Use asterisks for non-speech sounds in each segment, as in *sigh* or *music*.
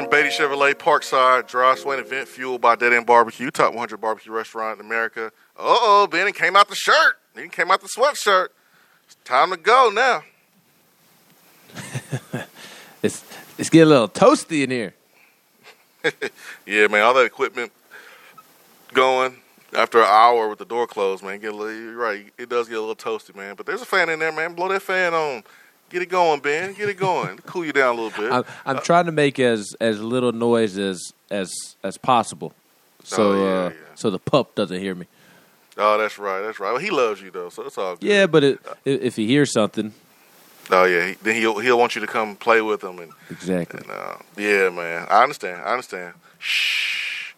From Beatty Chevrolet Parkside, dry Swain event fueled by Dead End Barbecue, top 100 barbecue restaurant in America. Uh oh, Benny came out the shirt. He came out the sweatshirt. It's time to go now. *laughs* it's it's getting a little toasty in here. *laughs* yeah, man, all that equipment going after an hour with the door closed, man. Get a little, you're right, it does get a little toasty, man. But there's a fan in there, man. Blow that fan on. Get it going, Ben. Get it going. *laughs* cool you down a little bit. I'm, I'm uh, trying to make as as little noise as as as possible, so oh, yeah, uh, yeah. so the pup doesn't hear me. Oh, that's right. That's right. Well, he loves you though, so it's all good. Yeah, but it, uh, if he hears something. Oh yeah, he, then he'll he'll want you to come play with him and exactly. And, uh, yeah, man. I understand. I understand. Shh.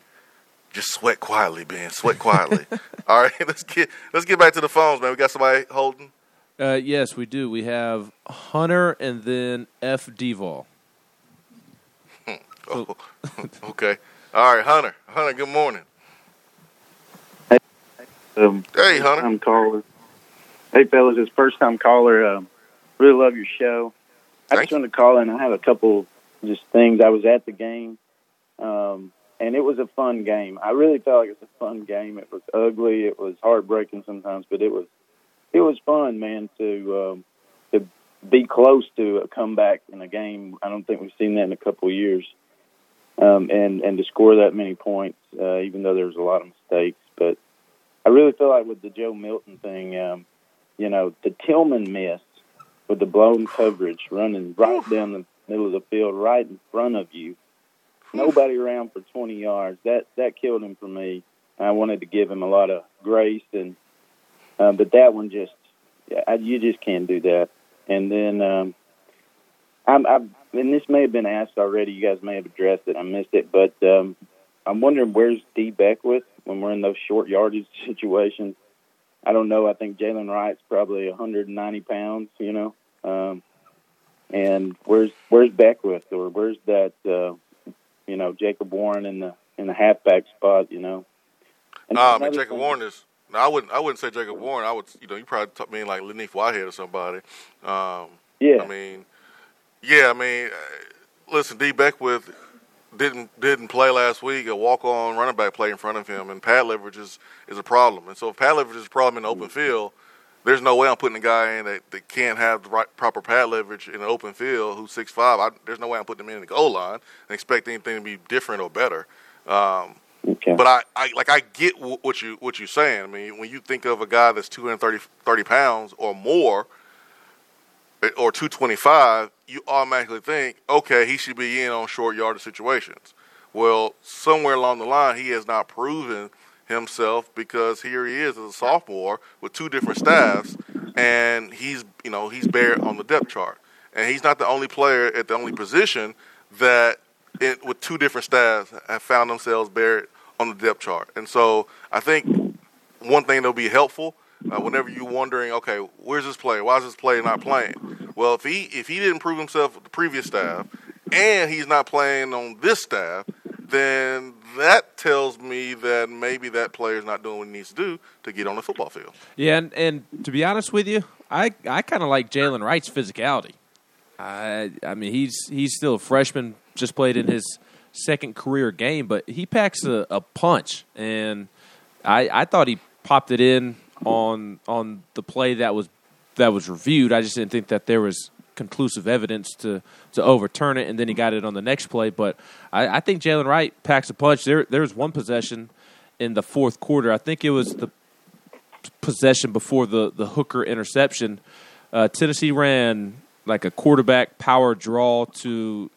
Just sweat quietly, Ben. Sweat quietly. *laughs* all right, *laughs* let's get let's get back to the phones, man. We got somebody holding. Uh, yes, we do. We have Hunter and then F. Duval. *laughs* oh, okay. All right, Hunter. Hunter, good morning. Hey, um, hey Hunter. I'm caller. Hey, fellas, it's first time caller. Um, really love your show. I just wanted to call in. I have a couple just things. I was at the game, um, and it was a fun game. I really felt like it was a fun game. It was ugly. It was heartbreaking sometimes, but it was it was fun, man, to um, to be close to a comeback in a game. I don't think we've seen that in a couple of years, um, and and to score that many points, uh, even though there was a lot of mistakes. But I really feel like with the Joe Milton thing, um, you know, the Tillman miss with the blown coverage, running right down the middle of the field, right in front of you, nobody around for 20 yards. That that killed him for me. I wanted to give him a lot of grace and uh, but that one just, I, you just can't do that. And then, um, I'm, I'm, and this may have been asked already. You guys may have addressed it. I missed it, but um, I'm wondering where's D Beckwith when we're in those short yardage *laughs* situations. I don't know. I think Jaylen Wright's probably 190 pounds. You know, um, and where's where's Beckwith or where's that? Uh, you know, Jacob Warren in the in the halfback spot. You know. And um, Jacob thing, Warren is now, I wouldn't. I wouldn't say Jacob Warren. I would. You know, you probably talk, mean like Len'Neth Whitehead or somebody. Um, yeah. I mean, yeah. I mean, uh, listen, D Beckwith didn't didn't play last week. A walk on running back play in front of him, and pad leverage is, is a problem. And so, if pad leverage is a problem in the open field, there's no way I'm putting a guy in that, that can't have the right proper pad leverage in an open field who's six five. There's no way I'm putting him in the goal line and expect anything to be different or better. Um, Okay. But I, I like I get what you what you're saying. I mean, when you think of a guy that's 230 30 pounds or more, eh, or 225, you automatically think, okay, he should be in on short yardage situations. Well, somewhere along the line, he has not proven himself because here he is as a sophomore with two different staffs, and he's you know he's bare on the depth chart, and he's not the only player at the only position that it, with two different staffs have found themselves buried on the depth chart. And so I think one thing that'll be helpful uh, whenever you're wondering, okay, where's this player? Why is this player not playing? Well, if he if he didn't prove himself with the previous staff, and he's not playing on this staff, then that tells me that maybe that player is not doing what he needs to do to get on the football field. Yeah, and, and to be honest with you, I, I kind of like Jaylen Wright's physicality. I I mean he's he's still a freshman, just played in his second career game, but he packs a, a punch, and I, I thought he popped it in on on the play that was that was reviewed. I just didn't think that there was conclusive evidence to to overturn it, and then he got it on the next play. But I, I think Jaylen Wright packs a punch. There there was one possession in the fourth quarter. I think it was the possession before the the Hooker interception. Uh, Tennessee ran like a quarterback power draw to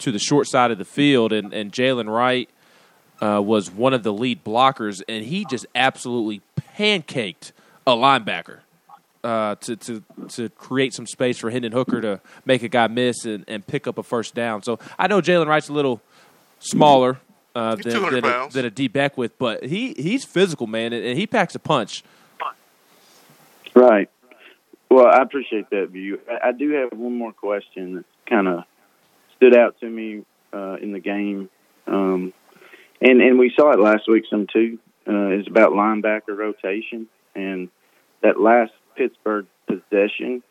to the short side of the field, and, and Jaylen Wright uh, was one of the lead blockers, and he just absolutely pancaked a linebacker uh, to, to to create some space for Hendon Hooker to make a guy miss and, and pick up a first down. So I know Jaylen Wright's a little smaller uh, than, than, a, than a D Beckwith, but he, he's physical, man, and, and he packs a punch. Right. Well, I appreciate that view. I, I do have one more question that's kind of stood out to me uh, in the game, um, and and we saw it last week some too. Uh, is about linebacker rotation and that last Pittsburgh possession.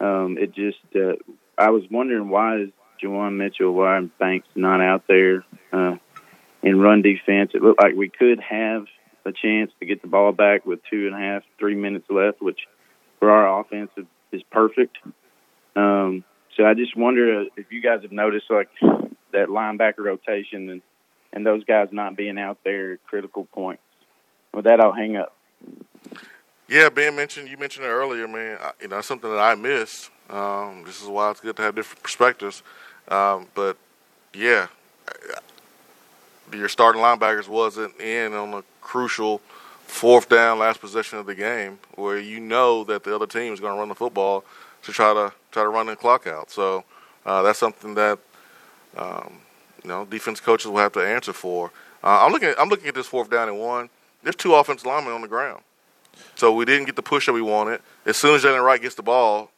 Um, it just uh, I was wondering why is Juwan Mitchell, Wyatt Banks not out there uh, in run defense. It looked like we could have a chance to get the ball back with two and a half, three minutes left, which for our offense is perfect. Um, so I just wonder if you guys have noticed like that linebacker rotation and and those guys not being out there at critical points. With that, I'll hang up. Yeah, Ben mentioned you mentioned it earlier, man. You know, something that I missed. Um, this is why it's good to have different perspectives. Um, but yeah, your starting linebackers wasn't in on a crucial fourth down, last possession of the game, where you know that the other team is going to run the football to try to try to run the clock out. So uh, that's something that um, you know defense coaches will have to answer for. Uh, I'm looking at, I'm looking at this fourth down and one. There's two offensive linemen on the ground, so we didn't get the push that we wanted. As soon as Jaylen Wright gets the ball,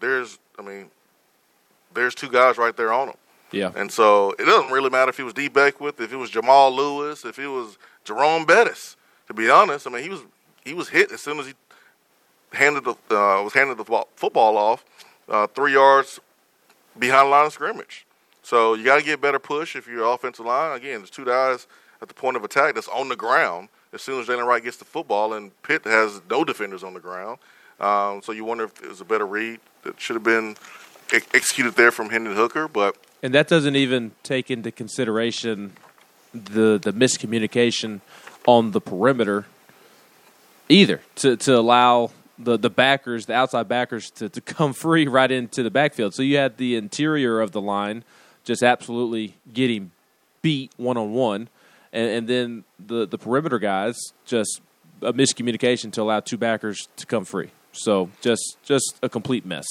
there's I mean, there's two guys right there on him. Yeah. And so it doesn't really matter if he was D Beckwith, if it was Jamal Lewis, if it was Jerome Bettis. To be honest, I mean he was he was hit as soon as he handed the uh, was handed the football off uh, three yards behind line of scrimmage. So you got to get better push if you're offensive line. Again, there's two guys at the point of attack that's on the ground as soon as Jaylen Wright gets the football, and Pitt has no defenders on the ground. Um, so you wonder if it was a better read that should have been executed there from Hendon Hooker, but and that doesn't even take into consideration the the miscommunication on the perimeter either to to allow the the backers, the outside backers, to, to come *laughs* free right into the backfield. So you had the interior of the line just absolutely getting beat one on one, and then the the perimeter guys just a miscommunication to allow two backers to come free. So just just a complete mess.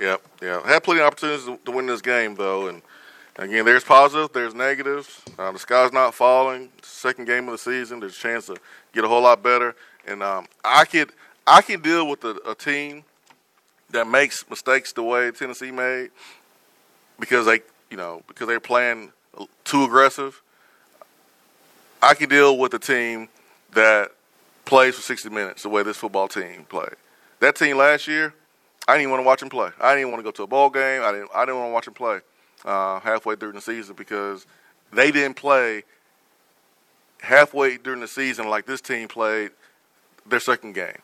Yeah, yeah. Had plenty of opportunities to, to win this game though, and again, there's positives, there's negatives. Uh, the sky's not falling. Second game of the season, there's a chance to get a whole lot better. And um, I could I can deal with a, a team that makes mistakes the way Tennessee made because they you know because they're playing too aggressive. I can deal with a team that plays for 60 minutes the way this football team played. That team last year, I didn't even want to watch him play. I didn't even want to go to a ball game. I didn't. I didn't want to watch him play uh, halfway through the season because they didn't play halfway during the season like this team played their second game.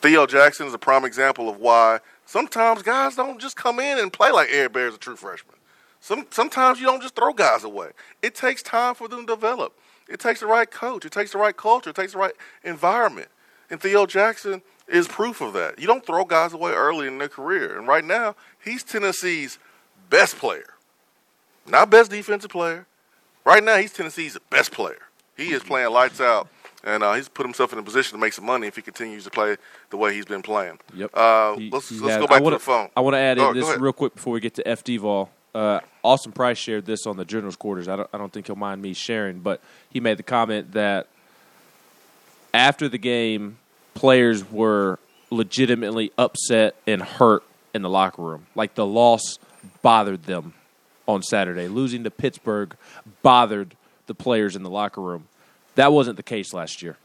Theo Jackson is a prime example of why sometimes guys don't just come in and play like Eric Berry is a true freshman. Some sometimes you don't just throw guys away. It takes time for them to develop. It takes the right coach. It takes the right culture. It takes the right environment. And Theo Jackson is proof of that. You don't throw guys away early in their career. And right now, he's Tennessee's best player. Not best defensive player. Right now, he's Tennessee's best player. He is playing lights out, and uh, he's put himself in a position to make some money if he continues to play the way he's been playing. Yep. Uh, he, let's let's go back wanna, to the phone. I want to add in this real quick before we get to FD Vol. Uh, Austin Price shared this on the General's quarters. I don't, I don't think he'll mind me sharing, but he made the comment that after the game, players were legitimately upset and hurt in the locker room. Like the loss bothered them on Saturday. Losing to Pittsburgh bothered the players in the locker room. That wasn't the case last year.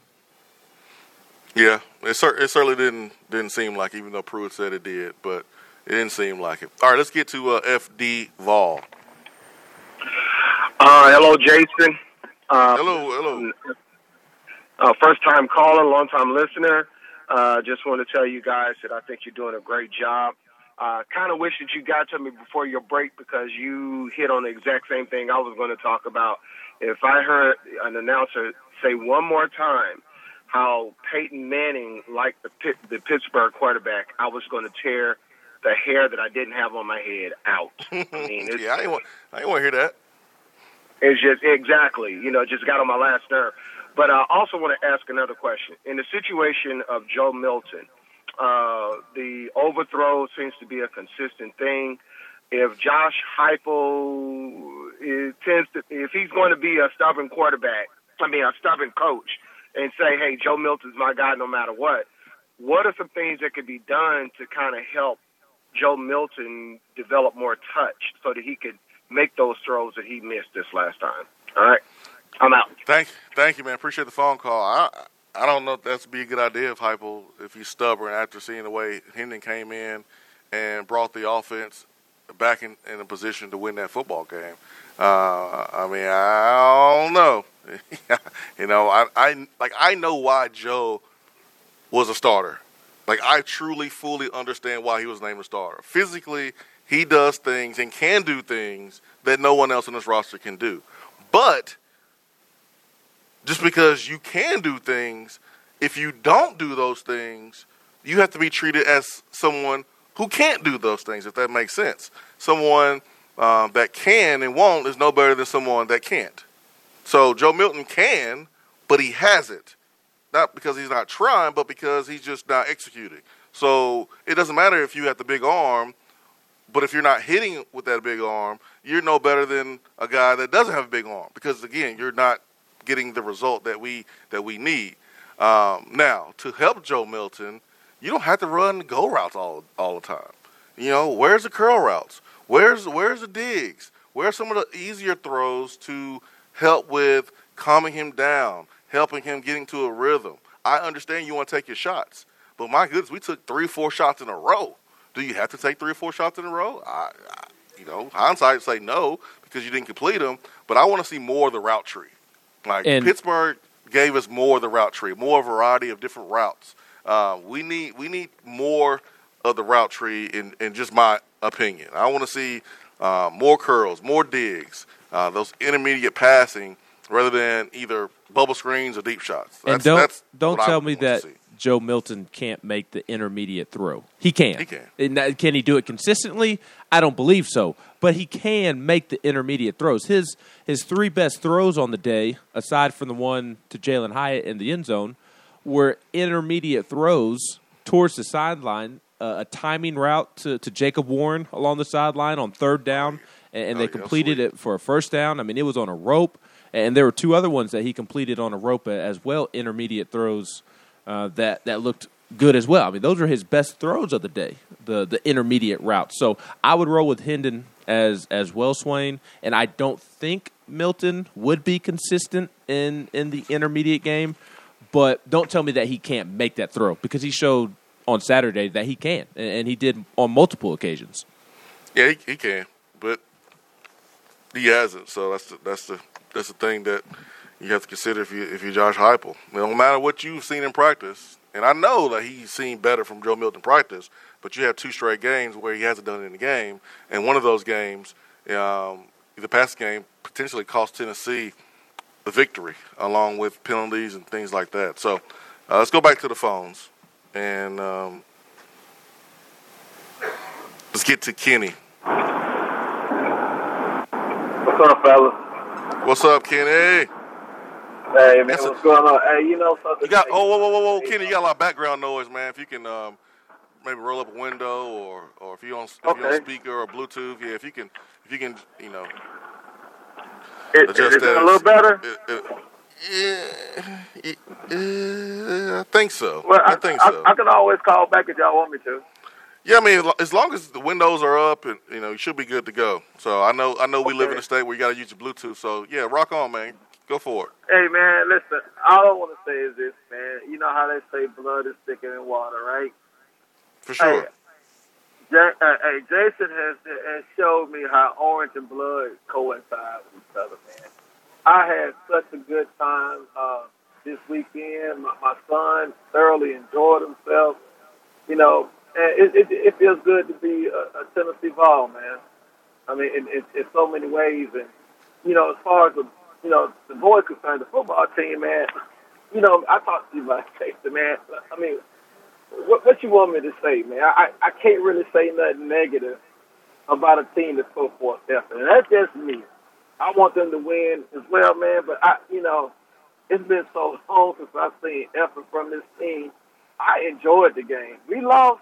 Yeah, it, cer- it certainly didn't didn't seem like, even though Pruitt said it did, but it didn't seem like it. All right, let's get to uh, FD Vol. Uh, hello, Jason. Uh, hello, hello. Uh, first time caller, long time listener. Uh, just want to tell you guys that I think you're doing a great job. Uh, kind of wish that you got to me before your break because you hit on the exact same thing I was going to talk about. If I heard an announcer say one more time how Peyton Manning liked the Pitt, the Pittsburgh quarterback, I was going to tear the hair that I didn't have on my head out. I *laughs* mean, yeah, I didn't want, I didn't want to hear that. It's just exactly, you know, just got on my last nerve. But I also want to ask another question. In the situation of Joe Milton, uh, the overthrow seems to be a consistent thing. If Josh Heupel is, tends to, if he's going to be a stubborn quarterback, I mean a stubborn coach, and say, "Hey, Joe Milton's my guy no matter what," what are some things that could be done to kind of help Joe Milton develop more touch so that he could make those throws that he missed this last time? All right, I'm out. Thank, thank you, man. Appreciate the phone call. I, I don't know if that's be a good idea if Heupel, if he's stubborn after seeing the way Hendon came in and brought the offense back in, in a position to win that football game. Uh, I mean, I don't know. *laughs* you know, I, I like I know why Joe was a starter. Like I truly, fully understand why he was named a starter. Physically, he does things and can do things that no one else in this roster can do. But just because you can do things, if you don't do those things, you have to be treated as someone who can't do those things, if that makes sense. Someone um, that can and won't is no better than someone that can't. So Joe Milton can, but he hasn't. Not because he's not trying, but because he's just not executing. So it doesn't matter if you have the big arm, but if you're not hitting with that big arm, you're no better than a guy that doesn't have a big arm. Because again, you're not getting the result that we that we need. Um, now, to help Joe Milton, you don't have to run go routes all all the time. You know, where's the curl routes? Where's where's the digs? Where's some of the easier throws to help with calming him down, helping him getting to a rhythm? I understand you want to take your shots, but my goodness, we took three, four shots in a row. Do you have to take three or four shots in a row? I, I you know, hindsight say no because you didn't complete them. But I want to see more of the route tree. Like and Pittsburgh gave us more of the route tree, more variety of different routes. Uh, we need we need more of the route tree in, in just my opinion. I want to see uh, more curls, more digs, uh, those intermediate passing rather than either bubble screens or deep shots. That's, and don't don't tell me that Joe Milton can't make the intermediate throw. He can. He can. And can he do it consistently? I don't believe so. But he can make the intermediate throws. His his three best throws on the day, aside from the one to Jalin Hyatt in the end zone, were intermediate throws towards the sideline uh, a timing route to, to Jacob Warren along the sideline on third down, and, and they oh, completed it for a first down. I mean, it was on a rope, and there were two other ones that he completed on a rope as well, intermediate throws uh, that that looked good as well. I mean, those are his best throws of the day, the the intermediate route. So I would roll with Hendon as as well, Swain, and I don't think Milton would be consistent in in the intermediate game. But don't tell me that he can't make that throw because he showed on Saturday that he can, and he did on multiple occasions. Yeah, he, he can, but he hasn't. So that's the, that's the that's the thing that you have to consider if you if you're Josh Heupel. No matter what you've seen in practice, and I know that he's seen better from Joe Milton practice, but you have two straight games where he hasn't done it in the game, and one of those games, um, the past game, potentially cost Tennessee victory, along with penalties and things like that. So uh, let's go back to the phones. And um, let's get to Kenny. What's up, fellas? What's up, Kenny? Hey, man, That's what's a, going on? Hey, you know something? You got oh, whoa, whoa, whoa, whoa, Kenny! You got a lot of background noise, man. If you can um, maybe roll up a window, or or if you on if okay. you on speaker or Bluetooth, yeah. If you can, if you can, you know, it, adjust is that. It a little better. It, it, yeah, I think so. Well, I, I think I, so. I, can always call back if y'all want me to. Yeah, I mean, as long as the windows are up, and you know, you should be good to go. So I know, I know, we live in a state where you got to use your Bluetooth. So yeah, rock on, man. Go for it. Hey, man, listen. All I want to say is this, man. You know how they say blood is thicker than water, right? For sure. Hey, hey Jason has, has showed me how orange and blood coincide with each other, man. I had such a good time uh, this weekend. My, my son thoroughly enjoyed himself. You know, and it, it, it feels good to be a, a Tennessee ball, man. I mean, in, in, in so many ways. And, you know, as far as the, you know, the boys concerned, the football team, man, you know, I talked to you about *laughs* Chester, man. I mean, what, what you want me to say, man? I, I can't really say nothing negative about a team that's so forth effort. And that's just me. I want them to win as well, man. But I, you know, it's been so long since I've seen effort from this team. I enjoyed the game. We lost,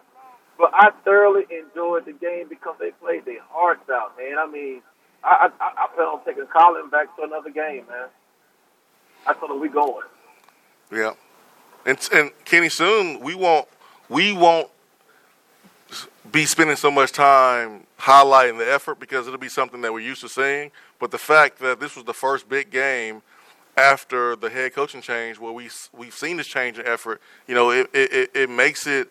but I thoroughly enjoyed the game because they played their hearts out, man. I mean, I I, I plan on taking Colin back to another game, man. I told him we going. Yeah, and and Kenny, soon we won't we won't be spending so much time highlighting the effort because it'll be something that we're used to seeing. But the fact that this was the first big game after the head coaching change, where we we've seen this change in effort, you know, it it, it makes it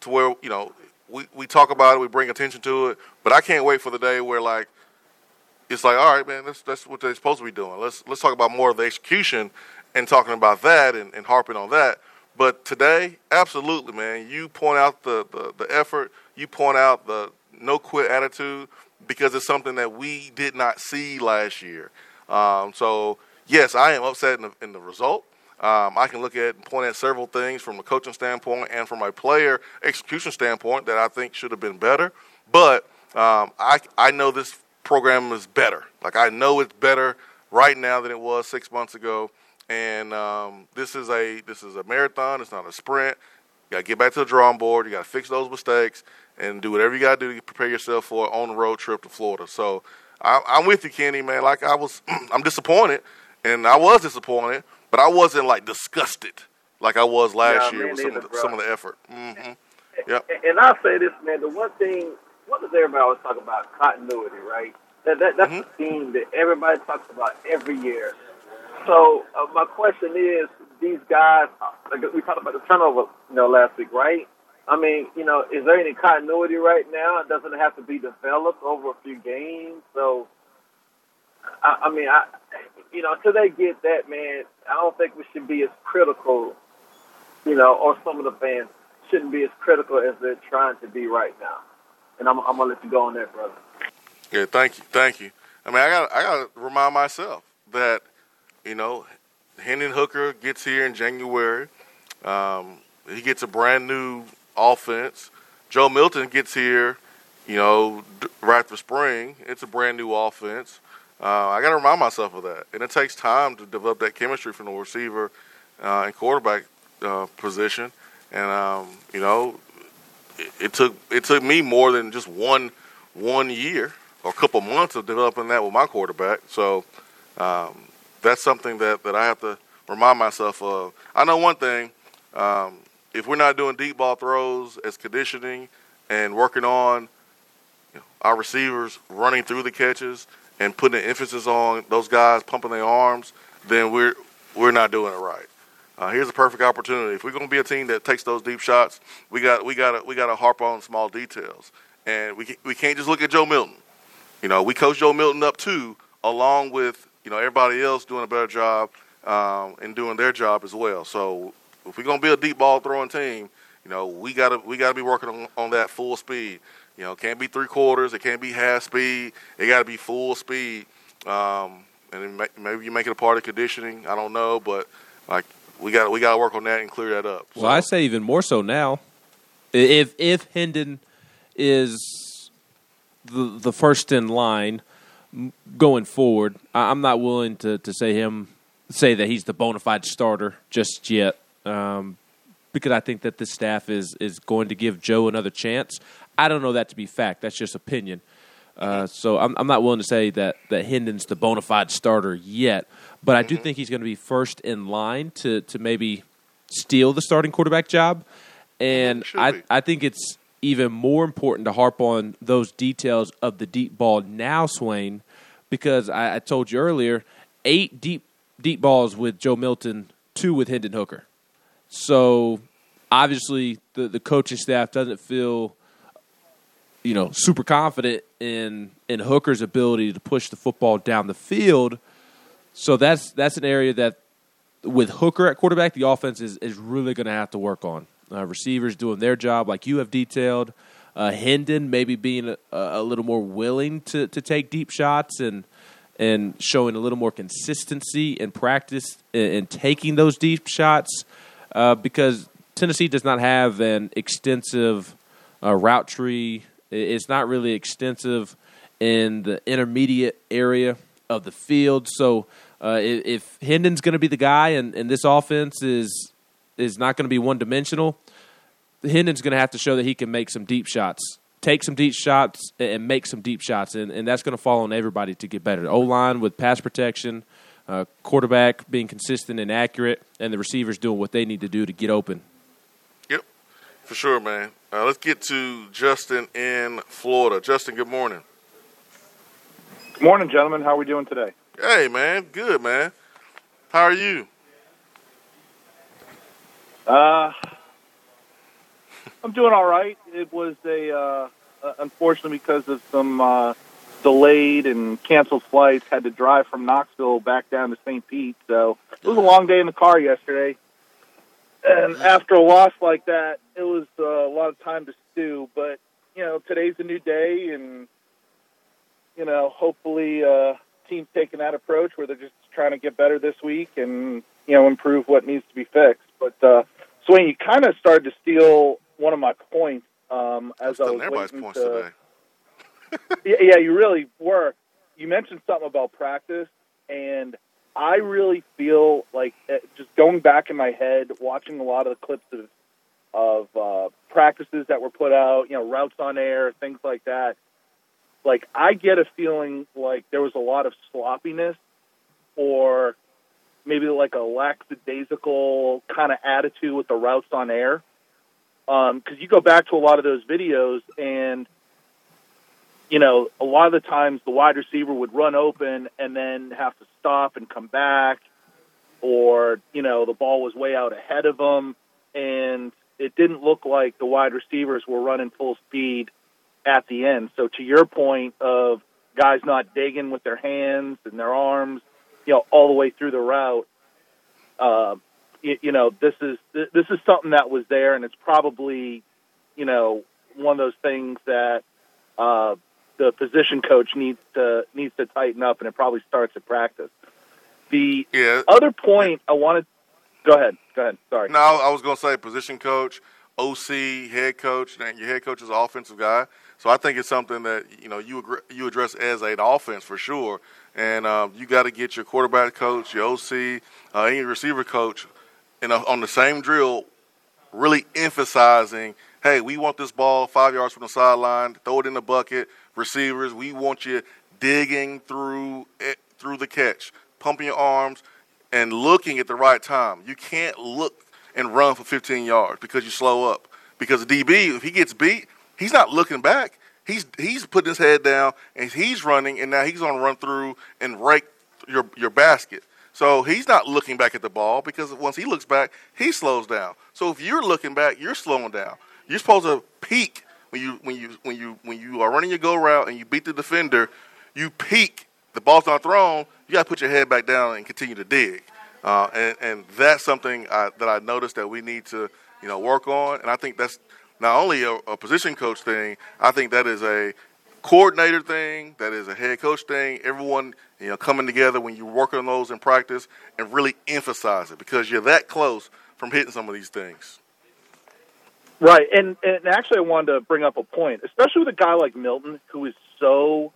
to where you know we we talk about it, we bring attention to it, but I can't wait for the day where like it's like, all right, man, that's that's what they're supposed to be doing. Let's let's talk about more of the execution and talking about that and, and harping on that. But today, absolutely, man, you point out the, the, the effort, you point out the no quit attitude because it's something that we did not see last year. Um, so yes, I am upset in the, in the result. Um, I can look at and point at several things from a coaching standpoint and from a player execution standpoint that I think should have been better. But um, I I know this program is better. Like I know it's better right now than it was six months ago. And um, this is a this is a marathon. It's not a sprint. You got to get back to the drawing board. You got to fix those mistakes and do whatever you got to do to prepare yourself for on the road trip to Florida. So I, I'm with you, Kenny, man. Like I was, *clears throat* I'm disappointed, and I was disappointed, but I wasn't like disgusted like I was last year with some of the, some of the effort. Mm-hmm. Yep. And I'll say this, man. The one thing what does everybody always talk about? Continuity, right? That, that that's mm-hmm. the theme that everybody talks about every year. So uh, my question is, these guys, like we talked about the turnover, you know, last week, right? I mean, you know, is there any continuity right now? It doesn't have to be developed over a few games. So, I, I mean, I, you know, until they get that, man, I don't think we should be as critical, you know, or some of the fans shouldn't be as critical as they're trying to be right now and I'm, I'm gonna let you go on that, brother. Yeah, thank you, thank you. I mean, I got I got to remind myself that you know, Hendon Hooker gets here in January. Um, he gets a brand new offense. Joe Milton gets here, you know, right after spring. It's a brand new offense. Uh, I got to remind myself of that, and it takes time to develop that chemistry from the receiver uh, and quarterback uh, position. And um, you know, it, took it took me more than just one one year or a couple months of developing that with my quarterback. So um, that's something that, that I have to remind myself of. I know one thing: um, if we're not doing deep ball throws as conditioning and working on you know, our receivers running through the catches and putting the emphasis on those guys pumping their arms, then we're we're not doing it right. Uh, here's a perfect opportunity. If we're going to be a team that takes those deep shots, we got we got we got to harp on small details, and we we can't just look at Joe Milton. You know, we coach Joe Milton up too, along with you know everybody else doing a better job um, and doing their job as well. So if we're to be a deep ball throwing team, you know, we got to we got to be working on, on that full speed. You know, it can't be three quarters. It can't be half speed. It got to be full speed. Um, and maybe you make it a part of conditioning. I don't know, but like we got we got to work on that and clear that up. So. Well, I say even more so now. If if Hendon is the the first in line going forward, I'm not willing to, to say him say that he's the bona fide starter just yet, um, because I think that the staff is is going to give Joe another chance. I don't know that to be fact. That's just opinion. Uh, so I'm, I'm not willing to say that that Hendon's the bona fide starter yet. But I do mm-hmm. think he's going to be first in line to to maybe steal the starting quarterback job. And I I think it's even more important to harp on those details of the deep ball now, Swain, because I, I told you earlier, eight deep deep balls with Joe Milton, two with Hendon Hooker. So obviously the the coaching staff doesn't feel you know super confident in in Hooker's ability to push the football down the field so that's that's an area that with Hooker at quarterback, the offense is, is really going to have to work on. Uh, receivers doing their job like you have detailed. Uh, Hendon maybe being a, a, little more willing to, to take deep shots and and showing a little more consistency in practice in, in taking those deep shots uh, because Tennessee does not have an extensive uh, route tree. It's not really extensive in the intermediate area of the field. So uh, if Hendon's going to be the guy and, and this offense is is not going to be one dimensional, Hendon's going to have to show that he can make some deep shots, take some deep shots, and make some deep shots, and, and that's going to fall on everybody to get better. O line with pass protection, uh, quarterback being consistent and accurate, and the receivers doing what they need to do to get open. Yep, for sure, man. Uh, let's get to Justin in Florida. Justin, good morning. Good morning, gentlemen. How are we doing today? Hey, man. Good, man. How are you? Uh, I'm doing all right. It was a uh, uh, unfortunately because of some uh, delayed and canceled flights, had to drive from Knoxville back down to St. Pete. So it was a long day in the car yesterday. And after a loss like that, it was uh, a lot of time to stew. But you know, today's a new day, and you know, hopefully, uh, teams taking that approach where they're just trying to get better this week and you know improve what needs to be fixed. But uh, Swain, you kind of started to steal one of my points um, as I was waiting to. *laughs* *laughs* yeah, yeah, you really were. You mentioned something about practice, and I really feel like uh, just going back in my head, watching a lot of the clips of of uh, practices that were put out, you know, routes on air, things like that. Like I get a feeling like there was a lot of sloppiness, or maybe like a lackadaisical kind of attitude with the routes on air. Because um, you go back to a lot of those videos, and you know, a lot of the times the wide receiver would run open and then have to stop and come back, or you know, the ball was way out ahead of them, and it didn't look like the wide receivers were running full speed at the end. So to your point of guys not digging with their hands and their arms, you know, all the way through the route, uh, you, you know, this is this is something that was there, and it's probably, you know, one of those things that uh, the position coach needs to needs to tighten up, and it probably starts at practice. The yeah. other point I wanted. Go ahead. Go ahead. Sorry. No, I was going to say position coach, OC, head coach. And your head coach is an offensive guy, so I think it's something that you know you you address as an offense for sure. And um, you got to get your quarterback coach, your OC, uh, any receiver coach, on the same drill, really emphasizing, hey, we want this ball five yards from the sideline, throw it in the bucket receivers. We want you digging through it, through the catch, pumping your arms, and looking at the right time. You can't look and run for 15 yards because you slow up. Because the DB, if he gets beat, he's not looking back. He's he's putting his head down and he's running, and now he's going to run through and rake your your basket. So he's not looking back at the ball because once he looks back, he slows down. So if you're looking back, you're slowing down. You're supposed to peak when you when you when you when you are running your go route and you beat the defender, you peak. The ball's not thrown. You got to put your head back down and continue to dig. Uh, and, and that's something I, that I noticed that we need to you know work on. And I think that's not only a, a position coach thing. I think that is a coordinator thing. That is a head coach thing. Everyone you know coming together when you work on those in practice and really emphasize it because you're that close from hitting some of these things. Right, and and actually, I wanted to bring up a point, especially with a guy like Milton, who is so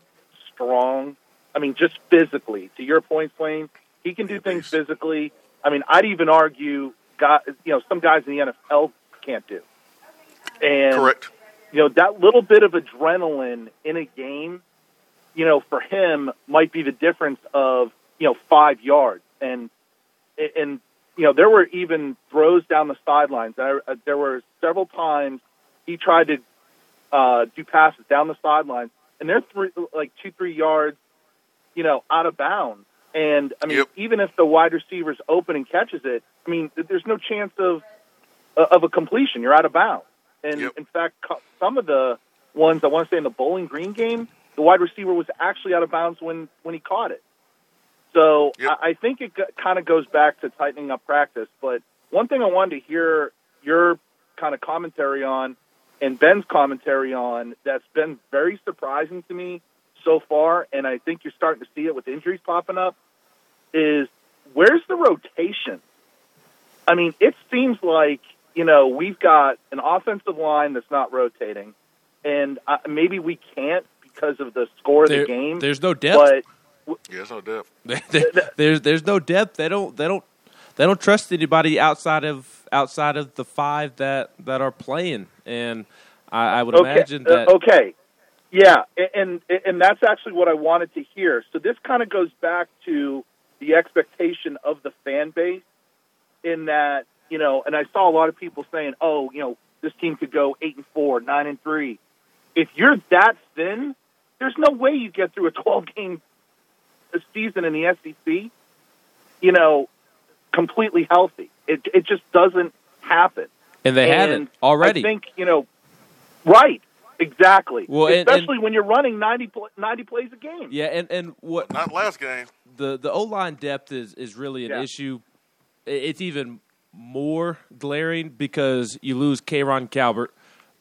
strong. I mean, just physically. To your point, Swain, he can do things physically. I mean, I'd even argue, guys, you know, some guys in the NFL can't do. And correct. You know, that little bit of adrenaline in a game, you know, for him might be the difference of you know five yards. And and you know, there were even throws down the sidelines. Uh, there were several times he tried to uh, do passes down the sidelines, and they're three, like two, three yards, you know, out of bounds. And I mean, yep. even if the wide receiver's open and catches it, I mean, there's no chance of uh, of a completion. You're out of bounds. And yep. in fact, some of the ones I want to say in the Bowling Green game, the wide receiver was actually out of bounds when when he caught it. So yep. I, I think it kind of goes back to tightening up practice. But one thing I wanted to hear your kind of commentary on and Ben's commentary on that's been very surprising to me so far, and I think you're starting to see it with injuries popping up, is where's the rotation? I mean, it seems like, you know, we've got an offensive line that's not rotating, and uh, maybe we can't because of the score there, of the game. There's no depth. But yeah, there's no depth. *laughs* there's there's no depth. They don't they don't they don't trust anybody outside of outside of the five that that are playing, and I, I would okay. imagine that. Uh, okay, yeah, and and that's actually what I wanted to hear. So this kind of goes back to the expectation of the fan base, in that you know, and I saw a lot of people saying, "Oh, you know, this team could go eight and four, nine and three. If you're that thin, there's no way you get through a *laughs* 12 game season in the SEC, you know, completely healthy. It it just doesn't happen. and they And haven't already. I think you know, right? Exactly. Well, and- especially when you're running 90, pl- 90 plays a game. yeah, and and what Not last game. the the O line depth is is really an Yeah. issue. It's even more glaring because you lose K'Rojhn Calbert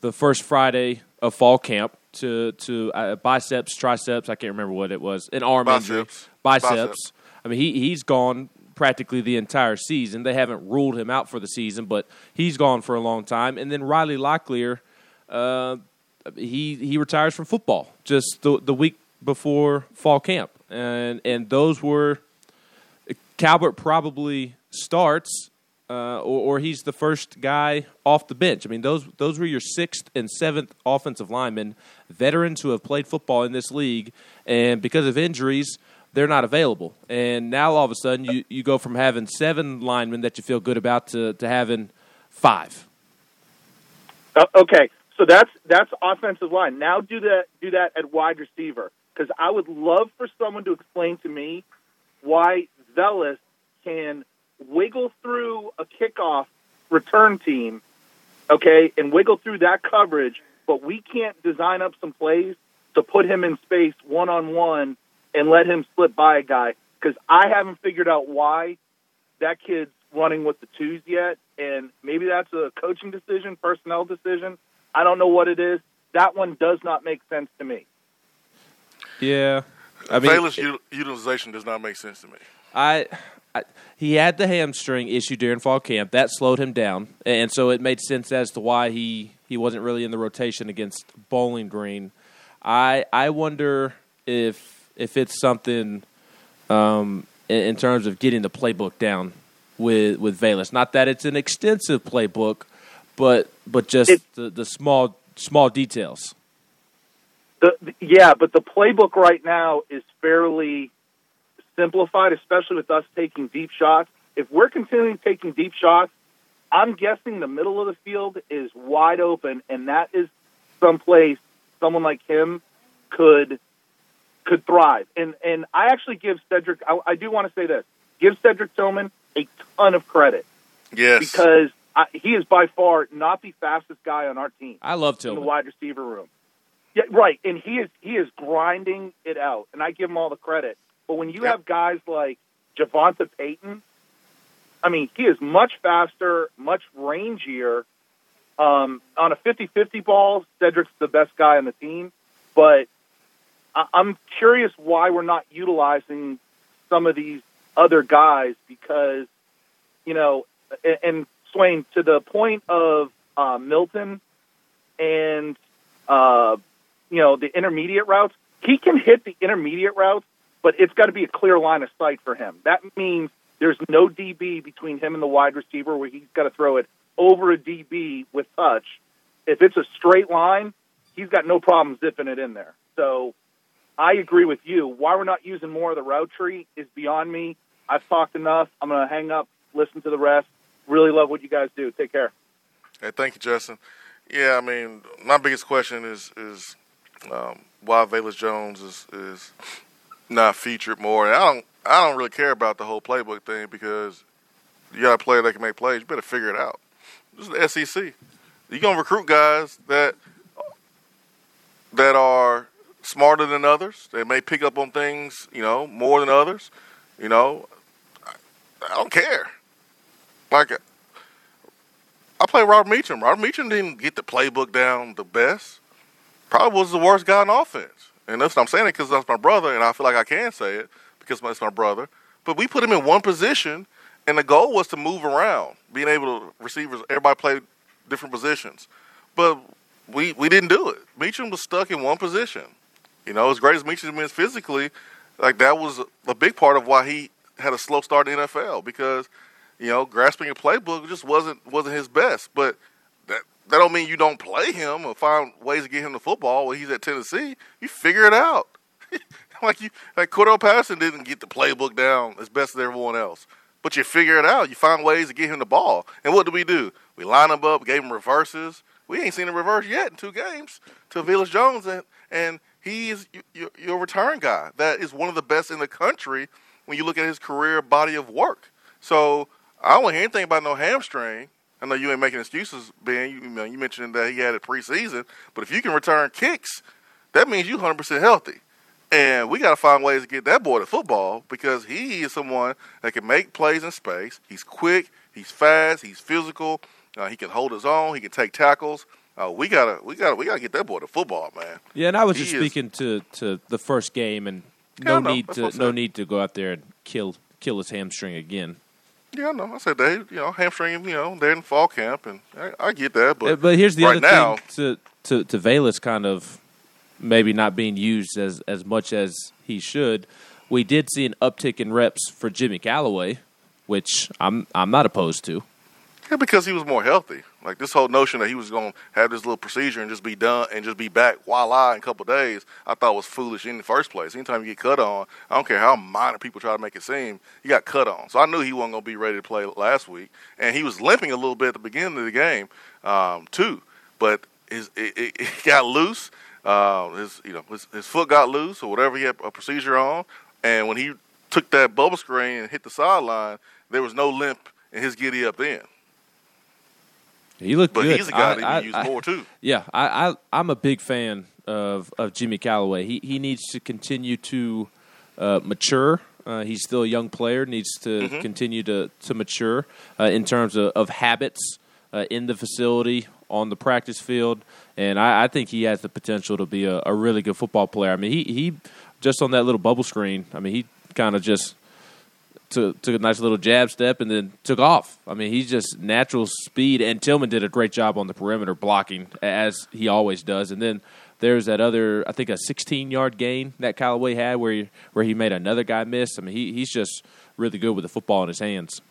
the first Friday of fall camp to to uh, biceps, triceps. I can't remember what it was, an arm injury, Biceps. biceps. Biceps. I mean, he he's gone practically the entire season. They haven't ruled him out for the season, but he's gone for a long time. And then Riley Locklear, uh, he he retires from football just the the week before fall camp, and and those were Calvert probably starts, uh, or, or he's the first guy off the bench. I mean, those those were your sixth and seventh offensive linemen, veterans who have played football in this league, and because of injuries, they're not available. And now all of a sudden, you, you go from having seven linemen that you feel good about to, to having five. Uh, okay, so that's that's offensive line. Now do that do that at wide receiver because I would love for someone to explain to me why Velus can wiggle through a kickoff return team, okay, and wiggle through that coverage, but we can't design up some plays to put him in space one on one and let him slip by a guy because I haven't figured out why that kid's running with the twos yet, and maybe that's a coaching decision, personnel decision. I don't know what it is. That one does not make sense to me. Yeah, I mean, Velus u- utilization does not make sense to me. I, I he had the hamstring issue during fall camp that slowed him down, and so it made sense as to why he he wasn't really in the rotation against Bowling Green. I I wonder if if it's something um, in, in terms of getting the playbook down with with Velus. Not that it's an extensive playbook, but but just It- the, the small small details. The, the- yeah, but the playbook right now is fairly simplified, especially with us taking deep shots. If we're continuing taking deep shots, I'm guessing the middle of the field is wide open, and that is someplace someone like him could could thrive. And and I actually give Cedric. I, I do want to say this: give Cedric Tillman a ton of credit Yes. because I, he is by far not the fastest guy on our team I love in the wide receiver room. Yeah, right. And he is he is grinding it out, and I give him all the credit. But when you Yep. have guys like JaVonta Payton, I mean, he is much faster, much rangier. Um, on a 50-50 ball, Cedric's the best guy on the team, but I- I'm curious why we're not utilizing some of these other guys because, you know, and, and Swain to the point of uh, Milton and uh, you know the intermediate routes. He can hit the intermediate routes, but it's got to be a clear line of sight for him. That means there's no DB between him and the wide receiver where he's got to throw it over a DB with touch. If it's a straight line, he's got no problem zipping it in there. So I agree with you. Why we're not using more of the route tree is beyond me. I've talked enough. I'm going to hang up, listen to the rest. Really love what you guys do. Take care. Hey, thank you, Justin. Yeah, I mean, my biggest question is is um, why Velus Jones is is not featured more. And I don't I don't really care about the whole playbook thing because you got a player that can make plays. You better figure it out. This is the SEC. You're gonna recruit guys that that are smarter than others. They may pick up on things, you know, more than others. You know, I, I don't care. Like I play Robert Meacham. Robert Meacham didn't get the playbook down the best. Probably was the worst guy on offense. And that's what I'm saying it because that's my brother, and I feel like I can say it because it's my brother. But we put him in one position, and the goal was to move around, being able to receivers. Everybody played different positions, but we we didn't do it. Meacham was stuck in one position. You know, as great as Meacham is physically, like that was a big part of why he had a slow start in the NFL because you know, grasping a playbook just wasn't wasn't his best. But that don't mean you don't play him or find ways to get him the football when he's at Tennessee. You figure it out. *laughs* like you like Cordarrelle Patterson didn't get the playbook down as best as everyone else. But you figure it out. You find ways to get him the ball. And what do we do? We line him up, gave him reverses. We ain't seen a reverse yet in two games to Velus Jones, and and he is your, your return guy. That is one of the best in the country when you look at his career body of work. So I don't hear anything about no hamstring. I know you ain't making excuses, Ben. You, you, know, you mentioned that he had it preseason, but if you can return kicks, that means you 100% healthy. And we got to find ways to get that boy to football because he is someone that can make plays in space. He's quick, he's fast, he's physical. Uh, he can hold his own. He can take tackles. Uh, we gotta, we gotta, we gotta get that boy to football, man. Yeah, and I was He just is- speaking to, to the first game, and no need to no need to go out there and kill kill his hamstring again. Yeah, I know. I said they, you know, hamstring, you know, they're in fall camp, and I, I get that. But Uh, But, here's the right other now, thing to to to Velus kind of maybe not being used as as much as he should. We did see an uptick in reps for Jimmy Calloway, which I'm I'm not opposed to. Yeah, because he was more healthy. Like this whole notion that he was going to have this little procedure and just be done and just be back voila in a couple days, I thought was foolish in the first place. Anytime you get cut on, I don't care how minor people try to make it seem, you got cut on. So I knew he wasn't going to be ready to play last week, and he was limping a little bit at the beginning of the game um, too. But his it, it, it *laughs* got loose. Uh, his you know his, his foot got loose or whatever he had a procedure on, and when he took that bubble screen and hit the sideline, there was no limp in his giddy up then. He looked But good. he's a guy I- that I- you use I- more too. Yeah, I, I I'm a big fan of of Jimmy Calloway. He he needs to continue to uh, mature. Uh, he's still a young player. Needs to Mm-hmm. continue to to mature uh, in terms of, of habits uh, in the facility on the practice field. And I, I think he has the potential to be a, a really good football player. I mean, he he just on that little bubble screen. I mean, he kind of just took, took a nice little jab step and then took off. I mean, he's just natural speed. And Tillman did a great job on the perimeter blocking, as he always does. And then there's that other, I think, a 16 yard gain that Calloway had where he, where he made another guy miss. I mean, he, he's just really good with the football in his hands.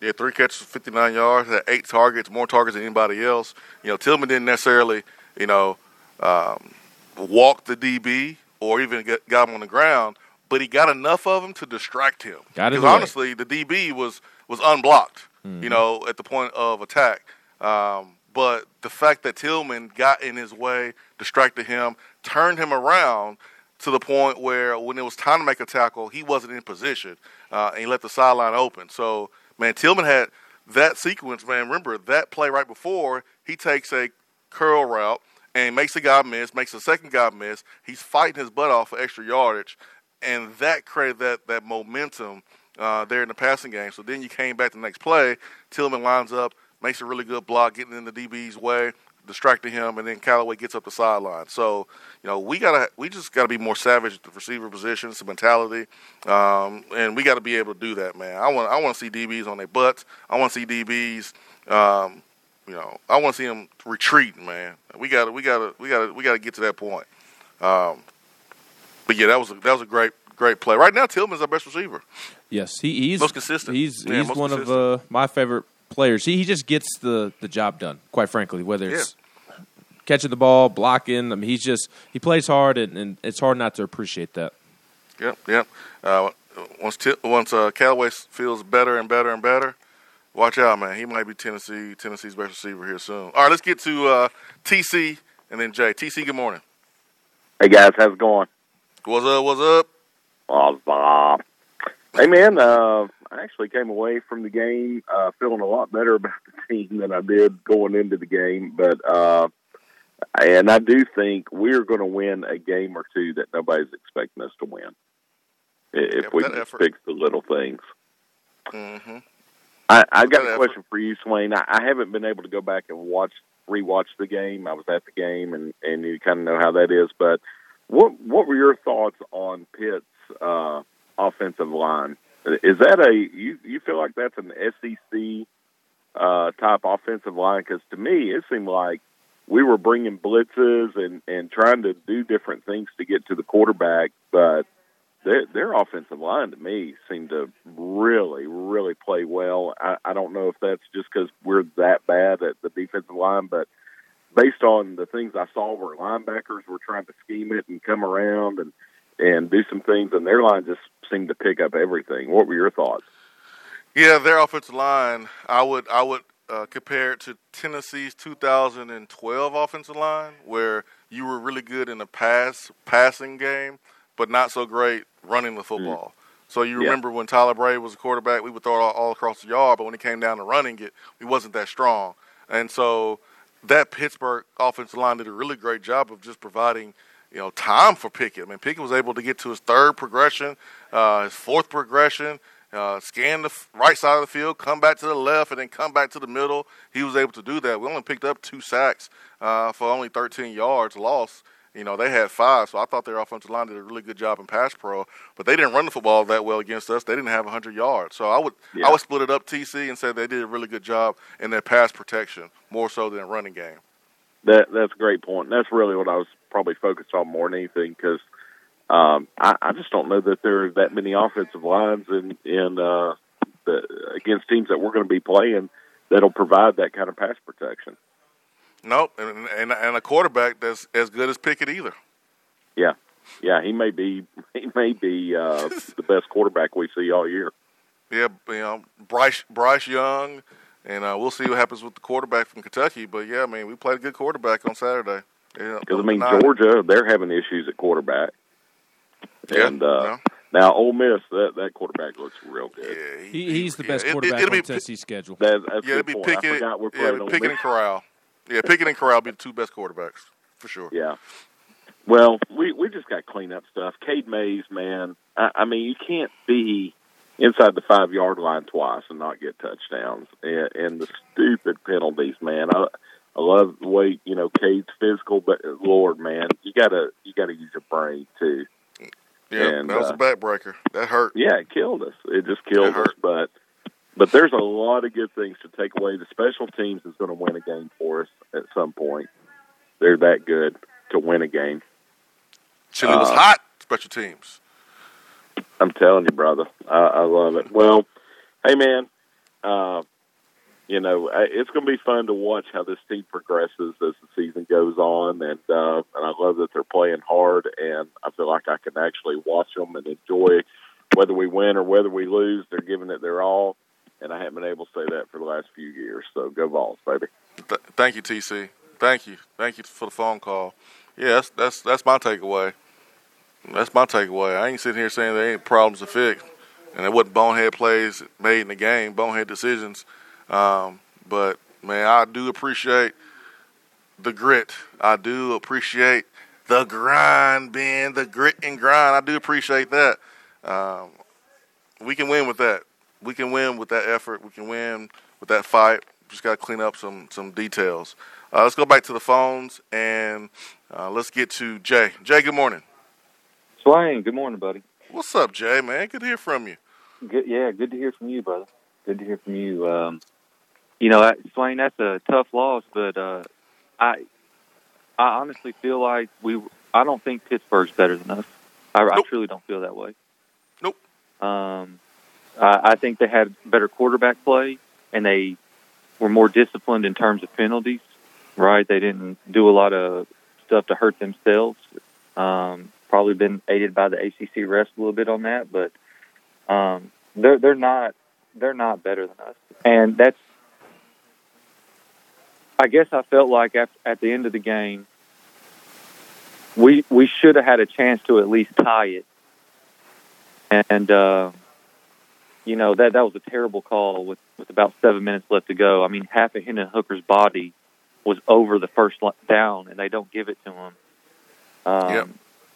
Yeah, three catches, 59 yards, eight targets, more targets than anybody else. You know, Tillman didn't necessarily, you know, um, walk the DB or even get, got him on the ground, but he got enough of him to distract him. Because the way. honestly, the DB was was unblocked, Mm-hmm. you know, at the point of attack. Um, but the fact that Tillman got in his way, distracted him, turned him around to the point where when it was time to make a tackle, he wasn't in position, uh, and he let the sideline open. So, man, Tillman had that sequence. Man, remember that play right before he takes a curl route and makes a guy miss, makes a second guy miss. He's fighting his butt off for extra yardage, and that created that that momentum uh, there in the passing game. So then you came back the next play. Tillman lines up, makes a really good block, getting in the DB's way, distracting him, and then Calloway gets up the sideline. So you know we gotta we just gotta be more savage at the receiver position, some mentality, um, and we got to be able to do that, man. I want I want to see DBs on their butts. I want to see DBs. Um, you know, I want to see them retreat, man. We got to we got to we got to we got to get to that point. Um, but yeah, that was a, that was a great great play. Right now, Tillman's our best receiver. Yes, he, he's Most consistent. He's Yeah, he's most one of uh, my favorite players. He he just gets the, the job done. Quite frankly, whether it's catching the ball, blocking. I mean, he's just he plays hard, and, and it's hard not to appreciate that. Yep, yep. Uh, once Ti- once uh, Calloway feels better and better and better, watch out, man. He might be Tennessee Tennessee's best receiver here soon. All right, let's get to uh, TC and then Jay. TC, good morning. Hey guys, how's it going? What's up? What's up? What's up? Hey man, uh, I actually came away from the game uh, feeling a lot better about the team than I did going into the game. But uh, and I do think we're going to win a game or two that nobody's expecting us to win if Yeah, we effort. fix the little things. Mm-hmm. I, I got a effort. question for you, Swain. I, I haven't been able to go back and watch rewatch the game. I was at the game, and and you kind of know how that is. But what what were your thoughts on Pitt's uh, offensive line? Is that a you you feel like that's an SEC uh, type offensive line? Because to me, it seemed like we were bringing blitzes and and trying to do different things to get to the quarterback, but their their offensive line to me seemed to really really play well. I, I don't know if that's just because we're that bad at the defensive line, but based on the things I saw where linebackers were trying to scheme it and come around and and do some things, and their line just seemed to pick up everything. What were your thoughts? Yeah, their offensive line, I would I would uh, compare it to Tennessee's 2012 offensive line, where you were really good in the pass passing game, but not so great running the football. So you Yeah. remember when Tyler Bray was a quarterback, we would throw it all, all across the yard, but when it came down to running it, we wasn't that strong. And so that Pittsburgh offensive line did a really great job of just providing, you know, time for Pickett. I mean, Pickett was able to get to his third progression, uh, his fourth progression, uh, scan the right side of the field, come back to the left, and then come back to the middle. He was able to do that. We only picked up two sacks uh, for only 13 yards lost. You know, they had five, so I thought their offensive line did a really good job in pass pro, but they didn't run the football that well against us. They didn't have 100 yards. So I would Yeah. I would split it up TC and say they did a really good job in their pass protection, more so than running game. That that's a great point. And that's really what I was probably focused on more than anything because um, I, I just don't know that there are that many offensive lines in in uh, the, against teams that we're going to be playing that'll provide that kind of pass protection. Nope, and and, and a quarterback that's as good as Pickett either. Yeah, yeah, he may be *laughs* he may be uh, *laughs* the best quarterback we see all year. Yeah, you know Bryce Bryce Young, and uh, we'll see what happens with the quarterback from Kentucky. But yeah, I mean we played a good quarterback on Saturday. Yeah, Because I mean Nah, Georgia, they're having issues at quarterback, Yeah, and uh, yeah. now Ole Miss that that quarterback looks real good. Yeah, He, he's the best yeah, it- quarterback it'll on be- Tennessee's schedule. That, that's Yeah, a it'd be point. I Pickett. forgot we're Yeah, playing it'd be Ole Miss. and Corral. Yeah, Pickett and Corral be the two best quarterbacks for sure. Yeah. Well, we we just got clean up stuff. Cade Mays, man. I, I mean, you can't be inside the five yard line twice and not get touchdowns. And, and the stupid penalties, man. I I love the way you know Cade's physical, but Lord, man, you gotta you gotta use your brain too. Yeah, And, that was uh, a backbreaker. That hurt. Yeah, it killed us. It just killed us. But but there's a lot of good things to take away. The special teams is going to win a game for us at some point. They're that good to win a game. Chili was Uh, hot. Special teams. I'm telling you, brother, I, I love it. Well, hey, man, uh, you know it's going to be fun to watch how this team progresses as the season goes on, and uh, and I love that they're playing hard, and I feel like I can actually watch them and enjoy whether we win or whether we lose. They're giving it their all, and I haven't been able to say that for the last few years. So go Vols, baby. Th- thank you, TC. Thank you. Thank you for the phone call. Yeah, that's that's that's my takeaway. That's my takeaway. I ain't sitting here saying there ain't problems to fix, and it wasn't bonehead plays made in the game, bonehead decisions. Um, but man, I do appreciate the grit. I do appreciate the grind, Ben. The grit and grind. I do appreciate that. Um, we can win with that. We can win with that effort. We can win with that fight. Just got to clean up some some details. Uh, let's go back to the phones and uh, let's get to Jay. Jay, good morning. Swain, good morning, buddy. What's up, Jay? Man, good to hear from you. Good, yeah, good to hear from you, brother. Good to hear from you. Um, you know, Swain, that's a tough loss, but uh, I, I honestly feel like we. I don't think Pittsburgh's better than us. I, I truly don't feel that way. Nope. Um, I, I think they had better quarterback play, and they were more disciplined in terms of penalties. Right? They didn't do a lot of stuff to hurt themselves. Um, probably been aided by the ACC rest a little bit on that, but um, they're they're not they're not better than us, and that's. I guess I felt like at, at the end of the game, we we should have had a chance to at least tie it, and uh, you know that that was a terrible call with with about seven minutes left to go. I mean, half of Hendon Hooker's body was over the first down, and they don't give it to him. Um, Yep.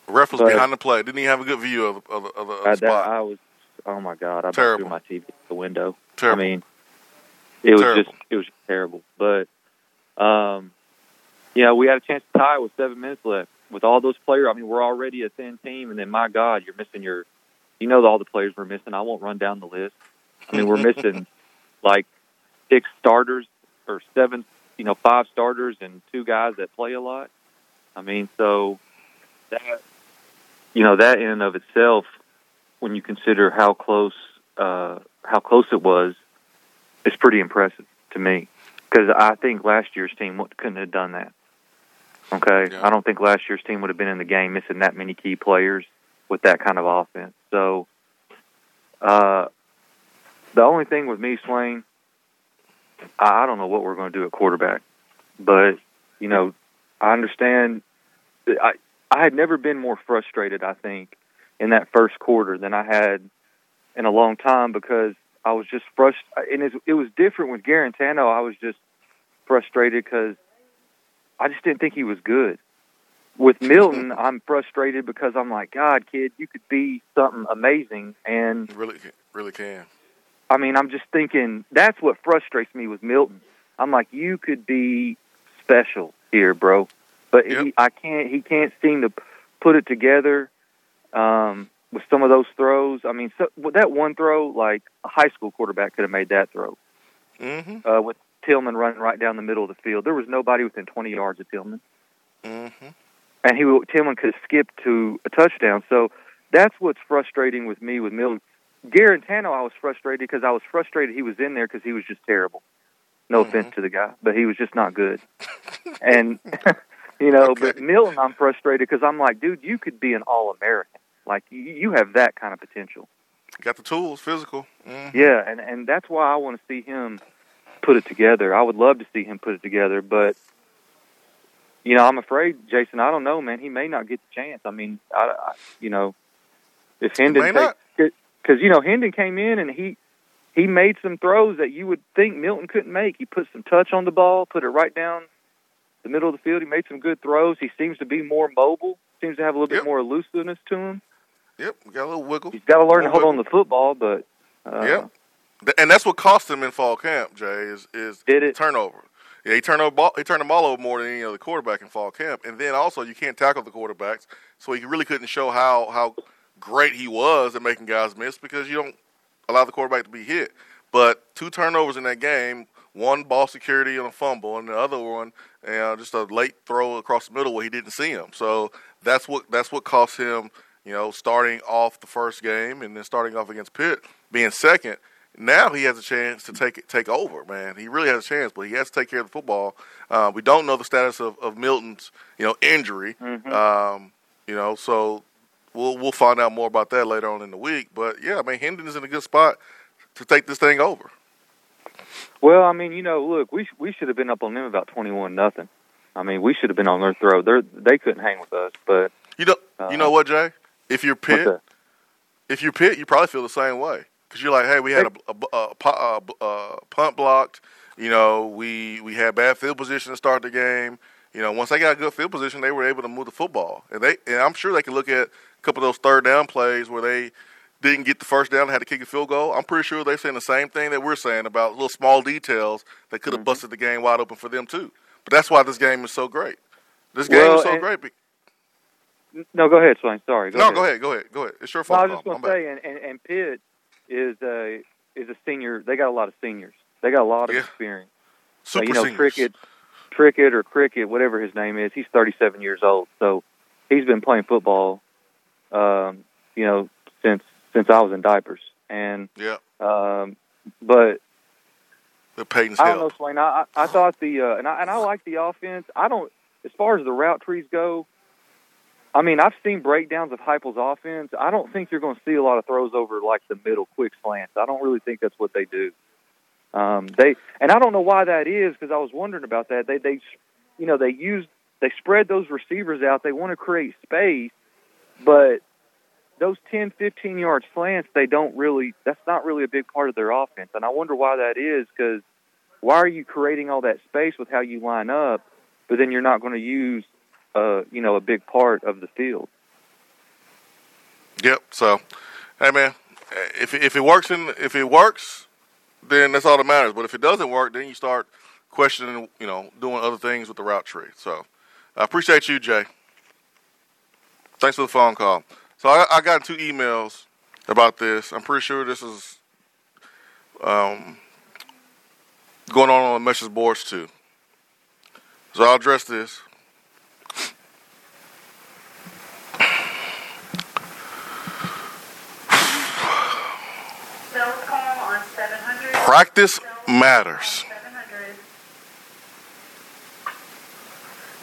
Ref was But- behind the play. Didn't he have a good view of of the, of of the spot? I was, oh my god, I Terrible. threw my TV out the window. Terrible. I mean, it was Terrible. just it was just terrible. But um, yeah, we had a chance to tie with seven minutes left. With all those players, I mean, we're already a thin team, and then my God, you're missing your, you know, all the players we're missing. I won't run down the list. I mean, we're missing *laughs* like six starters or seven, you know, five starters and two guys that play a lot. I mean, so that you know that in and of itself, when you consider how close uh, how close it was, is pretty impressive to me. Because I think last year's team couldn't have done that. Okay, Yeah. I don't think last year's team would have been in the game missing that many key players with that kind of offense. So, uh, the only thing with me, Swain, I, don't know what we're going to do at quarterback, but you know, I understand. I I had never been more frustrated. I think in that first quarter than I had in a long time because I was just frustrated. And it, was different with Guarantano. I was just frustrated because I just didn't think he was good. With Milton, I'm frustrated because I'm like, God, kid, you could be something amazing, and really, really can. I mean, I'm just thinking that's what frustrates me with Milton. I'm like, you could be special here, bro, but Yep. he, I can't. He can't seem to put it together um, with some of those throws. I mean, so, with that one throw, like a high school quarterback could have made that throw Mm-hmm. uh, with Tillman running right down the middle of the field. There was nobody within 20 yards of Tillman, Mm-hmm. And he Tillman could have skipped to a touchdown. So that's what's frustrating with me with Milton. Guarantano, I was frustrated because I was frustrated he was in there because he was just terrible. No Mhm. offense to the guy, but he was just not good. *laughs* and *laughs* you know, but Okay. Milton, I'm frustrated because I'm like, dude, you could be an All American. Like you, you have that kind of potential. Got the tools, physical. Mm-hmm. Yeah, and and that's why I want to see him put it together. I would love to see him put it together, but you know, I'm afraid, Jason. I don't know, man. He may not get the chance. I mean, I, I you know, if Hendon because you know Hendon came in and he he made some throws that you would think Milton couldn't make. He put some touch on the ball, put it right down the middle of the field. He made some good throws. He seems to be more mobile. Seems to have a little Yep. bit more elusiveness to him. Yep, got a little wiggle. He's got to learn to hold on to the football, but uh, Yep. And that's what cost him in fall camp, Jay, is is Did it? turnover. Yeah, he turned over he turned the ball over more than any other quarterback in fall camp. And then also you can't tackle the quarterbacks, so he really couldn't show how how great he was at making guys miss because you don't allow the quarterback to be hit. But two turnovers in that game, one ball security and a fumble, and the other one, you know, just a late throw across the middle where he didn't see him. So that's what that's what cost him, you know, starting off the first game and then starting off against Pitt, being second. Now he has a chance to take take over, man. He really has a chance, but he has to take care of the football. Uh, we don't know the status of, of Milton's, you know, injury. Mhm. Um, you know, so we'll we'll find out more about that later on in the week. But yeah, I mean, Hendon is in a good spot to take this thing over. Well, I mean, you know, look, we we should have been up on them about twenty-one nothing. I mean, we should have been on their throat. They they couldn't hang with us, but You know, Uh, you know what, Jay? If you're Pitt, if you're Pitt, you probably feel the same way because you're like, hey, we had a, a, a, a, punt blocked. You know, we we had bad field position to start the game. You know, once they got a good field position, they were able to move the football, and they and I'm sure they can look at a couple of those third down plays where they didn't get the first down and had to kick a field goal. I'm pretty sure they're saying the same thing that we're saying about little small details that could have Mm-hmm. busted the game wide open for them too. But that's why this game is so great. This game Well, is so and- great. be- no, go ahead, Swain. Sorry, go no, ahead. go ahead, go ahead, go ahead. It's your No, fault. I was just going to say, and, and and Pitt is a is a senior. They got a lot of seniors. They got a lot of Yeah. experience. Super you know, seniors. Cricket, Cricket or Cricket, whatever his name is. He's 37 years old, so he's been playing football, um, you know, since since I was in diapers. And Yeah, um, but the Peyton's I don't know. Swain. I I I thought the uh, and I and I like the offense. I don't as far as the route trees go. I mean, I've seen breakdowns of Heupel's offense. I don't think you're going to see a lot of throws over like the middle, quick slants. I don't really think that's what they do. Um, they and I don't know why that is because I was wondering about that. They they, you know, they use they spread those receivers out. They want to create space, but those 10, 15 yard slants, they don't really. That's not really a big part of their offense, and I wonder why that is because why are you creating all that space with how you line up, but then you're not going to use, uh, you know, a big part of the field? Yep. So, hey man, if if it works if it works, then that's all that matters. But if it doesn't work, then you start questioning, you know, doing other things with the route tree. So, I appreciate you, Jay. Thanks for the phone call. So I, I got two emails about this. I'm pretty sure this is um, going on on the message boards too. So I'll address this. Sales call on 700. Practice matters.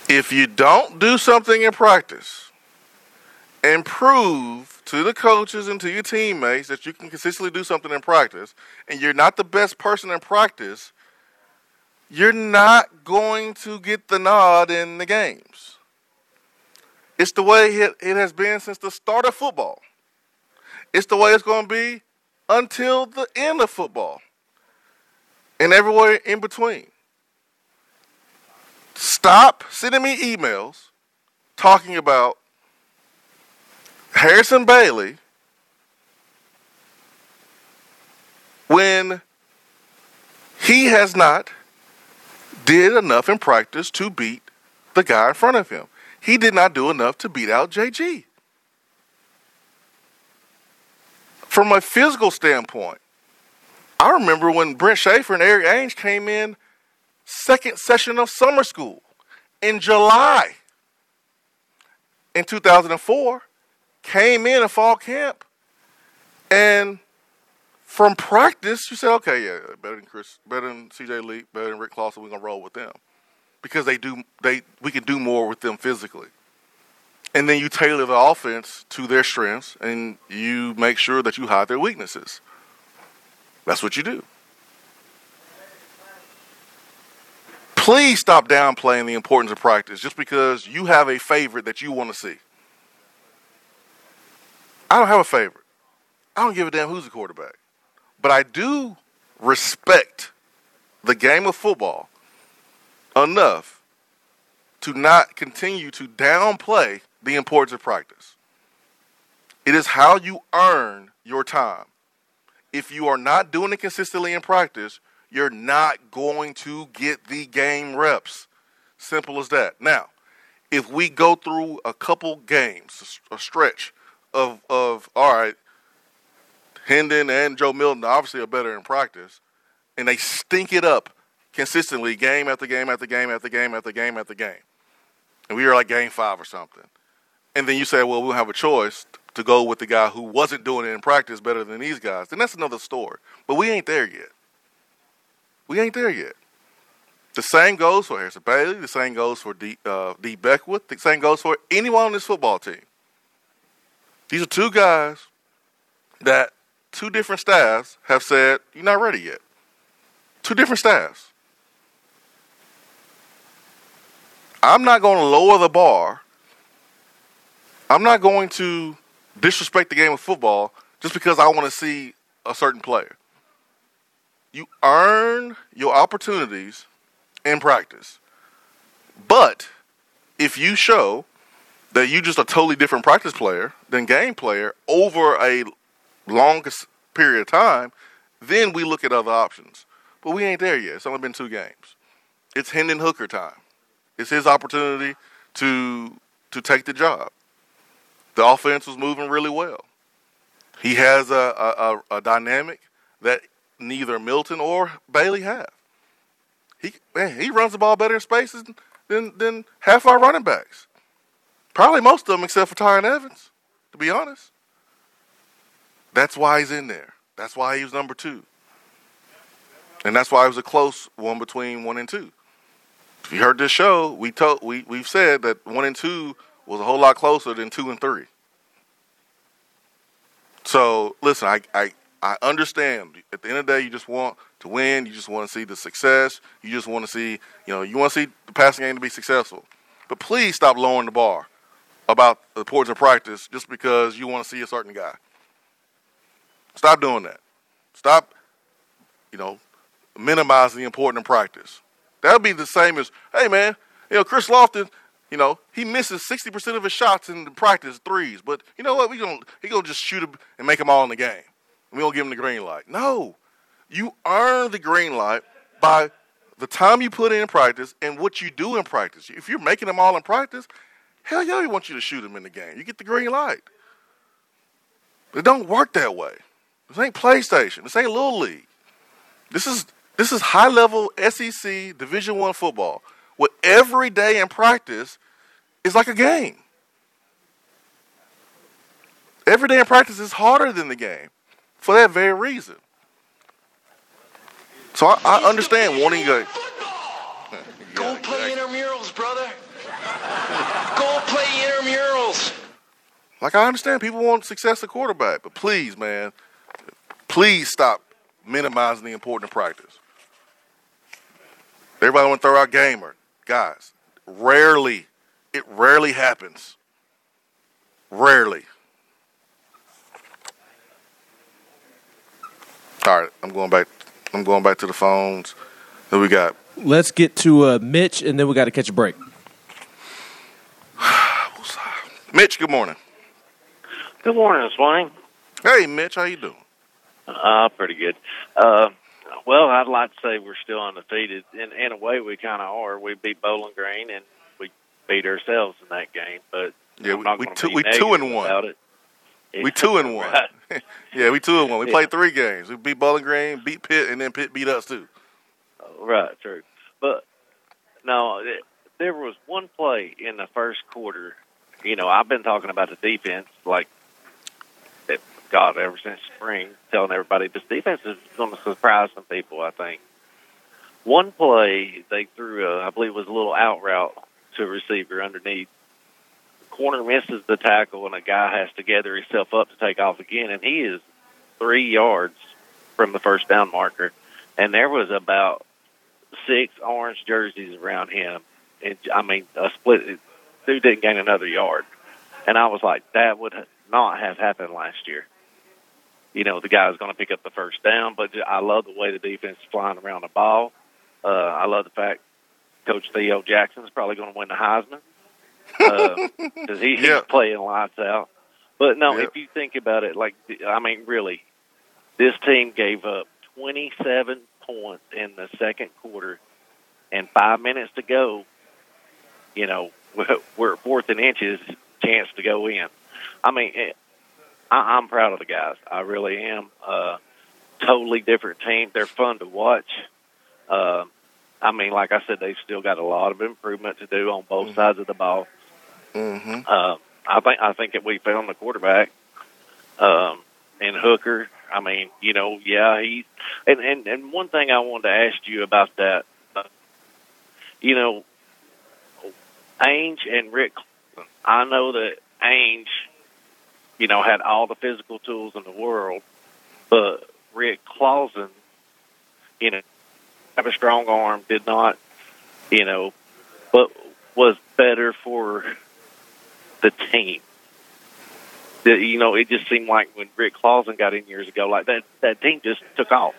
if you don't do something in practice and prove to the coaches and to your teammates that you can consistently do something in practice and you're not the best person in practice, you're not going to get the nod in the games. It's the way it, has been since the start of football. It's the way it's going to be until the end of football and everywhere in between. Stop sending me emails talking about Harrison Bailey when he has not did enough in practice to beat the guy in front of him. He did not do enough to beat out JG. From a physical standpoint, I remember when Brent Schaeffer and Eric Ainge came in second session of summer school in July in 2004, came in a fall camp, and from practice, you said, okay, yeah, better than Chris, better than CJ Leak, better than Rick Clausen, we're gonna roll with them because they do they we can do more with them physically. And then you tailor the offense to their strengths and you make sure that you hide their weaknesses. That's what you do. Please stop downplaying the importance of practice just because you have a favorite that you want to see. I don't have a favorite. I don't give a damn who's the quarterback. But I do respect the game of football enough to not continue to downplay the importance of practice. It is how you earn your time. If you are not doing it consistently in practice, you're not going to get the game reps. Simple as that. Now, if we go through a couple games, a stretch of, of all right, Hendon and Joe Milton obviously are better in practice, and they stink it up consistently, game after game after game after game after game after game. And we are like game five or something. And then you say, well, we'll have a choice to go with the guy who wasn't doing it in practice better than these guys. Then that's another story. But we ain't there yet. We ain't there yet. The same goes for Harrison Bailey. The same goes for D, uh, D. Beckwith. The same goes for anyone on this football team. These are two guys that two different staffs have said, you're not ready yet. Two different staffs. I'm not going to lower the bar. I'm not going to disrespect the game of football just because I want to see a certain player. You earn your opportunities in practice. But if you show that you're just a totally different practice player than game player over a longest period of time, then we look at other options. But we ain't there yet. It's only been two games. It's Hendon Hooker time. It's his opportunity to to take the job. The offense was moving really well. He has a, a, a dynamic that neither Milton or Bailey have. He man, he runs the ball better in spaces than than half our running backs. Probably most of them, except for Tiyon Evans, to be honest. That's why he's in there. That's why he was number two. And that's why it was a close one between one and two. If you heard this show, we told we we've said that one and two was a whole lot closer than two and three. So listen, I I, I understand. At the end of the day, you just want to win. You just want to see the success. You just want to see you know you want to see the passing game to be successful. But please stop lowering the bar about the importance of practice just because you want to see a certain guy. Stop doing that. Stop, you know, minimizing the importance of practice. That would be the same as, hey man, you know, Chris Lofton, you know, he misses sixty percent of his shots in the practice threes, but you know what? We gonna he gonna just shoot them and make them all in the game. We don't give him the green light. No, you earn the green light by the time you put in practice and what you do in practice. If you're making them all in practice, hell yeah, we want you to shoot them in the game. You get the green light. It don't work that way. This ain't PlayStation. This ain't Little League. This is this is high level SEC Division One football, where every day in practice is like a game. Every day in practice is harder than the game, for that very reason. So I, I understand wanting to. *laughs* Go play intramurals, brother. Go play intramurals. Like I understand people want success at quarterback, but please, man, please stop minimizing the importance of practice. Everybody want to throw out gamer. Guys, rarely, it rarely happens. Rarely. All right, I'm going back. I'm going back to the phones. Who we got? Let's get to uh, Mitch, and then we got to catch a break. *sighs* Mitch, good morning. Good morning, Swanee. Hey, Mitch, how you doing? Uh, pretty good. Uh, well, I'd like to say we're still undefeated. In, in a way, we kind of are. We beat Bowling Green, and we beat ourselves in that game. But Yeah, I'm we not we two be we two and one. About it. We two and one. Right. *laughs* yeah, we two and one. We Yeah. played three games. We beat Bowling Green, beat Pitt, and then Pitt beat us too. Oh, right, true. But no, it, there was one play in the first quarter. You know, I've been talking about the defense, like, God, ever since spring, telling everybody this defense is going to surprise some people. I think one play they threw, a, I believe, it was a little out route to a receiver underneath. Corner misses the tackle, and a guy has to gather himself up to take off again, and he is three yards from the first down marker. And there was about six orange jerseys around him. And I mean, a split. Dude didn't gain another yard, and I was like, that would not have happened last year. You know, the guy was going to pick up the first down, but I love the way the defense is flying around the ball. Uh, I love the fact Coach Theo Jackson is probably going to win the Heisman *laughs* because he, he's playing lights out. But no, if you think about it, like I mean, really, this team gave up 27 points in the second quarter, and five minutes to go. You know, *laughs* we're fourth and inches, chance to go in. I mean, it, I, I'm proud of the guys. I really am. Uh, totally different team. They're fun to watch. Uh, I mean, like I said, they've still got a lot of improvement to do on both sides of the ball. Mm-hmm. Uh, I think I think that we found the quarterback, um, and Hooker. I mean, you know, yeah, he. And and and one thing I wanted to ask you about that, uh, you know, Ainge and Rick. I know that Ainge, you know, had all the physical tools in the world, but Rick Clausen, you know, have a strong arm, did not, you know, but was better for the team. The, you know, it just seemed like when Rick Clausen got in years ago, like that that team just took off,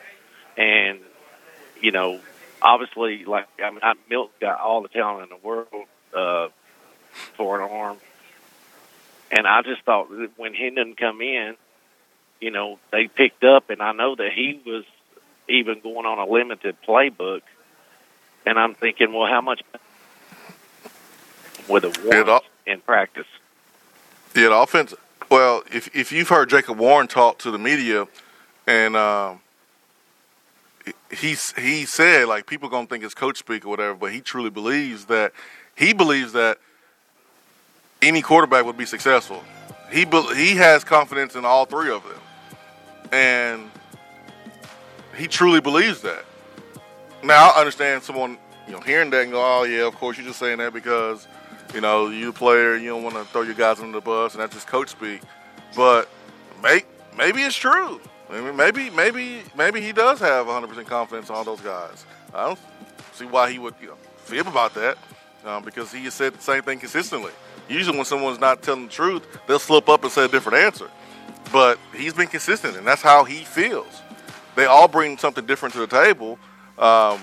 and you know, obviously, like I mean, I, Milton got all the talent in the world uh, for an arm, and I just thought that when he didn't come in, you know, they picked up, and I know that he was even going on a limited playbook, and I'm thinking, well, how much with a warrant in practice? Yeah, the offense. Well, if if you've heard Jacob Warren talk to the media, and um, he he said like people gonna think it's coach speak or whatever, but he truly believes that he believes that any quarterback would be successful. He he has confidence in all three of them, and he truly believes that. Now I understand someone you know hearing that and go, oh yeah, of course you're just saying that because you know you the player, you don't want to throw your guys under the bus, and that's just coach speak. But may, maybe it's true. Maybe maybe maybe he does have 100 percent confidence in all those guys. I don't see why he would you know fib about that um, because he has said the same thing consistently. Usually when someone's not telling the truth, they'll slip up and say a different answer. But he's been consistent, and that's how he feels. They all bring something different to the table, um,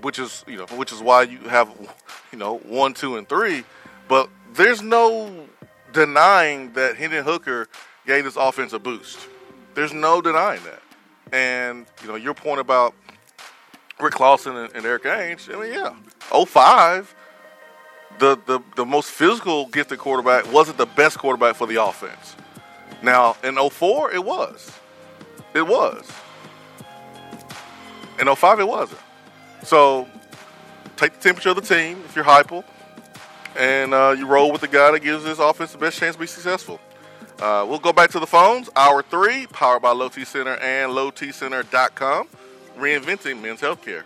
which is you know which is why you have you know one, two, and three. But there's no denying that Hendon Hooker gave this offense a boost. There's no denying that. And you know your point about Rick Clausen and, and Eric Ainge. I mean, yeah, 05, the, the the most physical gifted quarterback wasn't the best quarterback for the offense. Now in 04, it was. It was. In 05, it wasn't. So take the temperature of the team if you're hyper, and uh, you roll with the guy that gives this offense the best chance to be successful. Uh, we'll go back to the phones. Hour three, powered by Low T Center and LowTCenter.com, reinventing men's healthcare.